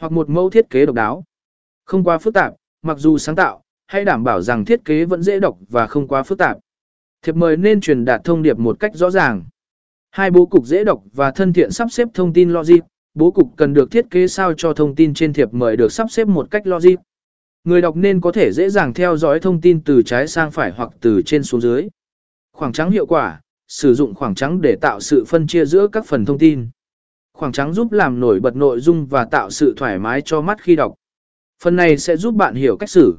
hoặc một mẫu thiết kế độc đáo. Không quá phức tạp, mặc dù sáng tạo, hãy đảm bảo rằng thiết kế vẫn dễ đọc và không quá phức tạp. Thiệp mời nên truyền đạt thông điệp một cách rõ ràng. Hai bố cục dễ đọc và thân thiện sắp xếp thông tin logic, bố cục cần được thiết kế sao cho thông tin trên thiệp mời được sắp xếp một cách logic. Người đọc nên có thể dễ dàng theo dõi thông tin từ trái sang phải hoặc từ trên xuống dưới. Khoảng trắng hiệu quả, sử dụng khoảng trắng để tạo sự phân chia giữa các phần thông tin. Khoảng trắng giúp làm nổi bật nội dung và tạo sự thoải mái cho mắt khi đọc. Phần này sẽ giúp bạn hiểu cách xử,